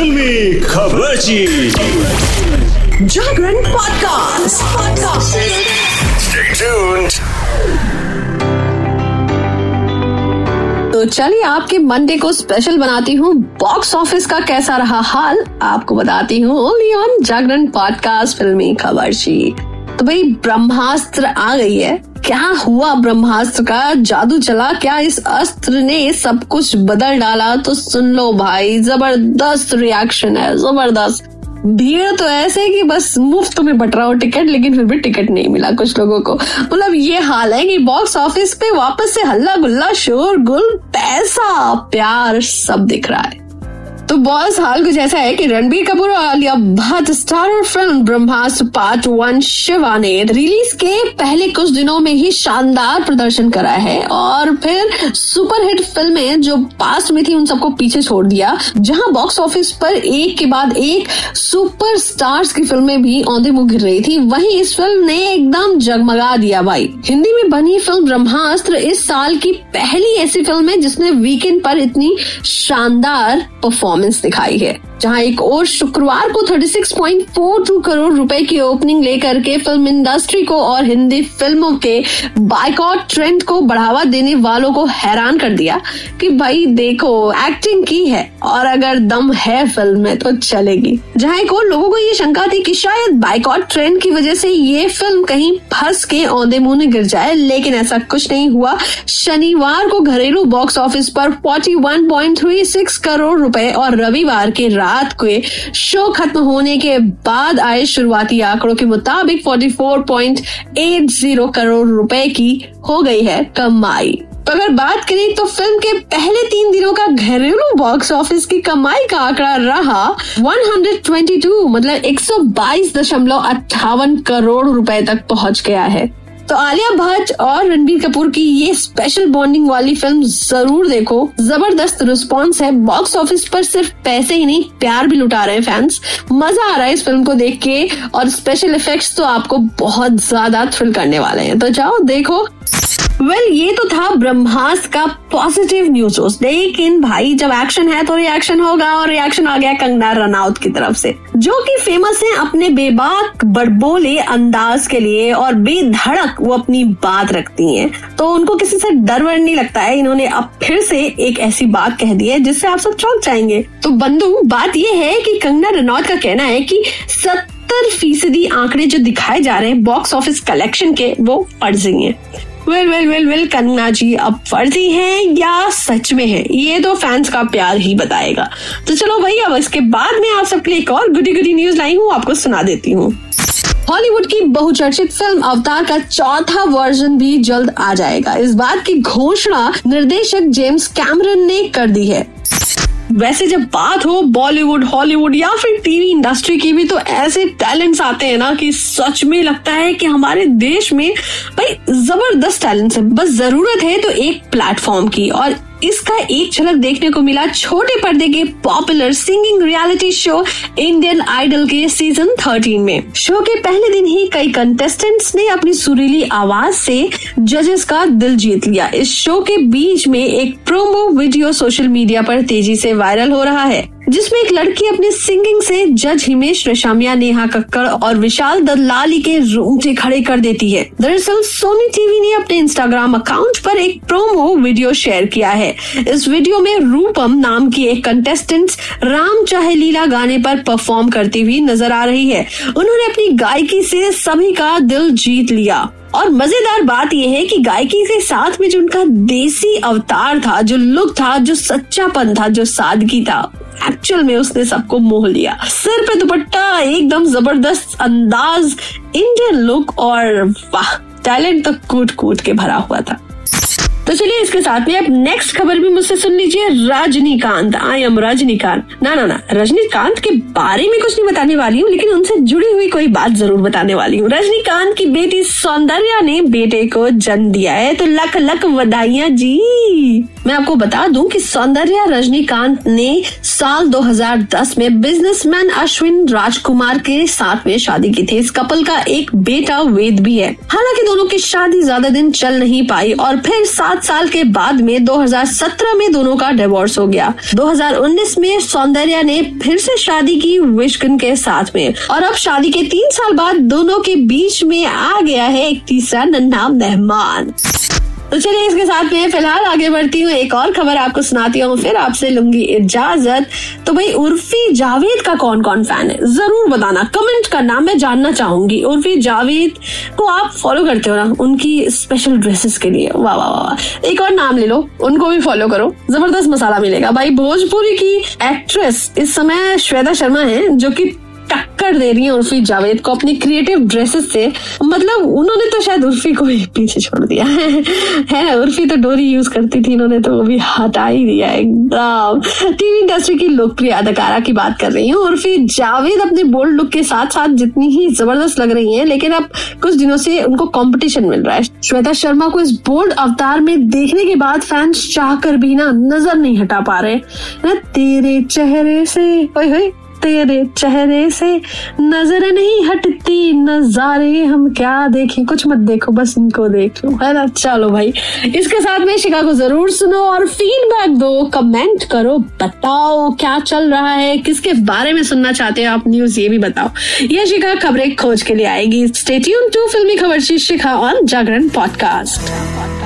फिल्मी खबर जागरण podcast podcast तो चलिए आपके मंडे को स्पेशल बनाती हूँ। बॉक्स ऑफ़िस का कैसा रहा हाल आपको बताती हूँ। ओनली ऑन जागरण पॉडकास्ट फिल्मी खबर तो भाई ब्रह्मास्त्र आ गई है। क्या हुआ ब्रह्मास्त्र का? जादू चला क्या? इस अस्त्र ने सब कुछ बदल डाला। तो सुन लो भाई, ज़बरदस्त रिएक्शन है, ज़बरदस्त। भीड़ तो ऐसे कि बस मुफ़्त में बट रहा हो टिकट, लेकिन फिर भी टिकट नहीं मिला कुछ लोगों को। मतलब ये हाल है कि बॉक्स ऑफ़िस पे वापस से हल्ला गुल्ला, शोर गुल, पैसा, प्यार सब दिख रहा है। तो बॉस हाल कुछ ऐसा है कि रणबीर कपूर और Alia Bhatt star film Brahmastra part one Shiva ने रिलीज़ के पहले कुछ दिनों में ही शानदार प्रदर्शन करा है। और फिर सुपरहिट फ़िल्में जो पास्ट में थी, उन सबको पीछे छोड़ दिया, जहाँ बॉक्स ऑफ़िस पर एक के बाद एक सुपर स्टार्स की फ़िल्में भी औंधे मुँह गिर रही थी। वहीं इस फ़िल्म ने एकदम जगमगा दिया भाई। हिंदी में बनी फ़िल्म ब्रह्मास्त्र इस साल की पहली ऐसी फ़िल्म है जिसने वीकेंड पर इतनी शानदार परफॉर्मेंस परफॉर्मेंस दिखाई है। जहाँ एक और शुक्रवार को 36.42 करोड़ रुपए की ओपनिंग लेकर के फ़िल्म इंडस्ट्री को और हिंदी फ़िल्मों के बाइकआउट ट्रेंड को बढ़ावा देने वालों को हैरान कर दिया कि भाई देखो एक्टिंग की है और अगर दम है फ़िल्म में तो चलेगी। जहाँ एक और लोगों को ये शंका थी कि शायद बाइकआउट ट्रेंड की वजह से ये फ़िल्म कहीं फंस के औंधे मुँह गिर जाए, लेकिन ऐसा कुछ नहीं हुआ। शनिवार को घरेलू बॉक्स ऑफ़िस पर 41.36 करोड़ रुपए और रविवार के रात के शो खत्म होने के बाद आए शुरुआती आंकड़ों के मुताबिक 44.80 करोड़ रुपए की हो गई है कमाई। तो अगर बात करें तो फ़िल्म के पहले तीन दिनों का घरेलू बॉक्स ऑफ़िस की कमाई का आंकड़ा रहा 122 मतलब एक करोड़ रुपए तक पहुँच गया है। तो आलिया भट्ट और रणबीर कपूर की ये स्पेशल बॉन्डिंग वाली फ़िल्म ज़रूर देखो। ज़बरदस्त रिस्पॉन्स है। बॉक्स ऑफ़िस पर सिर्फ़ पैसे ही नहीं, प्यार भी लुटा रहे हैं फैंस मज़ा आ रहा है इस फ़िल्म को देख के। और स्पेशल इफेक्ट्स तो आपको बहुत ज़्यादा थ्रिल करने वाले हैं। तो जाओ, देखो। वेल well, ये तो था ब्रह्मास्त्र का पॉजिटिव न्यूज़ लेकिन भाई जब एक्शन है तो रिएक्शन होगा और रिएक्शन आ गया कंगना रनौत की तरफ़ से जो कि फ़ेमस है अपने बेबाक बड़बोले अंदाज के लिए और बेधड़क वो अपनी बात रखती हैं। तो उनको किसी से डर वर नहीं लगता है इन्होंने अब फिर से एक ऐसी बात कह दी है जिससे आप सब चौंक जाएँगे। तो बंधु बात ये है कि कंगना रनौत का कहना है कि सत्तर फ़ीसदी आंकड़े जो दिखाए जा रहे हैं बॉक्स ऑफ़िस कलेक्शन के वो फर्जी हैं वेल वेल वेल वेल कन्ना जी अब फर्जी है या सच में है? ये तो फैंस का प्यार ही बताएगा। तो चलो भाई, अब इसके बाद में आप सबके लिए एक और गुडी गुडी न्यूज़ लाई हूँ, आपको सुना देती हूँ। हॉलीवुड की बहुचर्चित फ़िल्म अवतार का चौथा वर्जन भी जल्द आ जाएगा। इस बात की घोषणा निर्देशक जेम्स कैमरन ने कर दी है। वैसे जब बात हो बॉलीवुड, हॉलीवुड या फिर टीवी इंडस्ट्री की भी तो ऐसे टैलेंट्स आते हैं ना कि सच में लगता है कि हमारे देश में भाई ज़बरदस्त टैलेंट्स है। बस ज़रूरत है तो एक प्लेटफॉर्म की और इसका एक झलक देखने को मिला छोटे पर्दे के popular singing reality show Indian Idol के सीज़न 13 में। शो के पहले दिन ही कई कंटेस्टेंट्स ने अपनी सुरीली आवाज़ से जजेस का दिल जीत लिया। इस शो के बीच में एक प्रोमो वीडियो सोशल मीडिया पर तेज़ी से वायरल हो रहा है। जिसमें एक लड़की अपनी सिंगिंग से जज हिमेश रेशामिया, नेहा कक्कड़ और विशाल दलाली के रोंगटे खड़े कर देती है। दरअसल, सोनी टीवी ने अपने इंस्टाग्राम अकाउंट पर एक प्रोमो वीडियो शेयर किया है। इस वीडियो में रूपम नाम की एक कंटेस्टेंट राम चाहे लीला गाने पर परफॉर्म करती हुई नज़र आ रही है। उन्होंने अपनी गायकी से सभी का दिल जीत लिया। और मज़ेदार बात यह है कि गायकी के साथ में जो उनका देसी अवतार था, जो लुक था, जो सच्चापन था, जो सादगी था एक्चुअल में उसने सबको मोह लिया। सिर पे दुपट्टा, एकदम ज़बरदस्त अंदाज इंडियन लुक और वाह टैलेंट तो कूट कूट के भरा हुआ था। तो चलिए इसके साथ में अब नेक्स्ट खबर भी मुझसे सुन लीजिए। रजनीकांत। I am Rajinikanth. ना ना ना। रजनीकांत के बारे में कुछ नहीं बताने वाली हूँ, लेकिन उनसे जुड़ी हुई कोई बात ज़रूर बताने वाली हूँ। रजनीकांत की बेटी सौंदर्या ने बेटे को जन्म दिया है तो लख लख बधाइया जी। मैं आपको बता दूँ कि सौंदर्या रजनीकांत ने साल 2010 में बिजनेसमैन अश्विन राजकुमार के साथ में शादी की थी। इस कपल का एक बेटा वेद भी है। हालाँकि दोनों की शादी ज़्यादा दिन चल नहीं पाई और फिर सात सात साल के बाद में 2017 में दोनों का डिवोर्स हो गया। 2019 में सौंदर्या ने फिर से शादी की विश्वन के साथ में। और अब शादी के तीन साल बाद दोनों के बीच में आ गया है एक तीसरा नन्हा मेहमान। तो चलिए इसके साथ में फ़िलहाल आगे बढ़ती हूँ। एक और खबर आपको सुनाती हूँ, फिर आपसे लूँगी इजाज़त। तो भाई, उर्फी जावेद का कौन कौन फ़ैन है? ज़रूर बताना। कमेंट करना, मैं जानना चाहूँगी। उर्फी जावेद को आप फॉलो करते हो ना, उनकी स्पेशल ड्रेसेस के लिए। वाह वाह वाह एक और नाम ले लो, उनको भी फॉलो करो। ज़बरदस्त मसाला मिलेगा। भाई, भोजपुरी की एक्ट्रेस इस समय श्वेता शर्मा है, जो की टक्कर दे रही है उर्फी जावेद को अपनी क्रिएटिव ड्रेसेस से। मतलब उन्होंने तो शायद उर्फी को ही पीछे छोड़ दिया। है ना उर्फी तो डोरी यूज़ करती थी इन्होंने तो वो भी हटा ही दिया एकदम। टीवी इंडस्ट्री की लोकप्रिय अदाकारा की बात कर रही हूँ। उर्फी जावेद अपने बोल्ड लुक के साथ साथ जितनी ही ज़बरदस्त लग रही है, लेकिन अब कुछ दिनों से उनको कॉम्पिटिशन मिल रहा है। श्वेता शर्मा को इस बोल्ड अवतार में देखने के बाद फैंस चाह भी ना नज़र नहीं हटा पा रहे। तेरे चेहरे से तेरे चेहरे से नज़र नहीं हटती, नजारे हम क्या देखें? कुछ मत देखो, बस इनको देख लो, है ना? चलो भाई, इसके साथ में शिका को ज़रूर सुनो और फीडबैक दो कमेंट करो, बताओ क्या चल रहा है, किसके बारे में सुनना चाहते हो आप न्यूज़ ये भी बताओ। ये शिका खबरें खोज के लिए आएगी। स्टेट्यून टू फिल्मी खबर शिखा ऑन जागरण पॉडकास्ट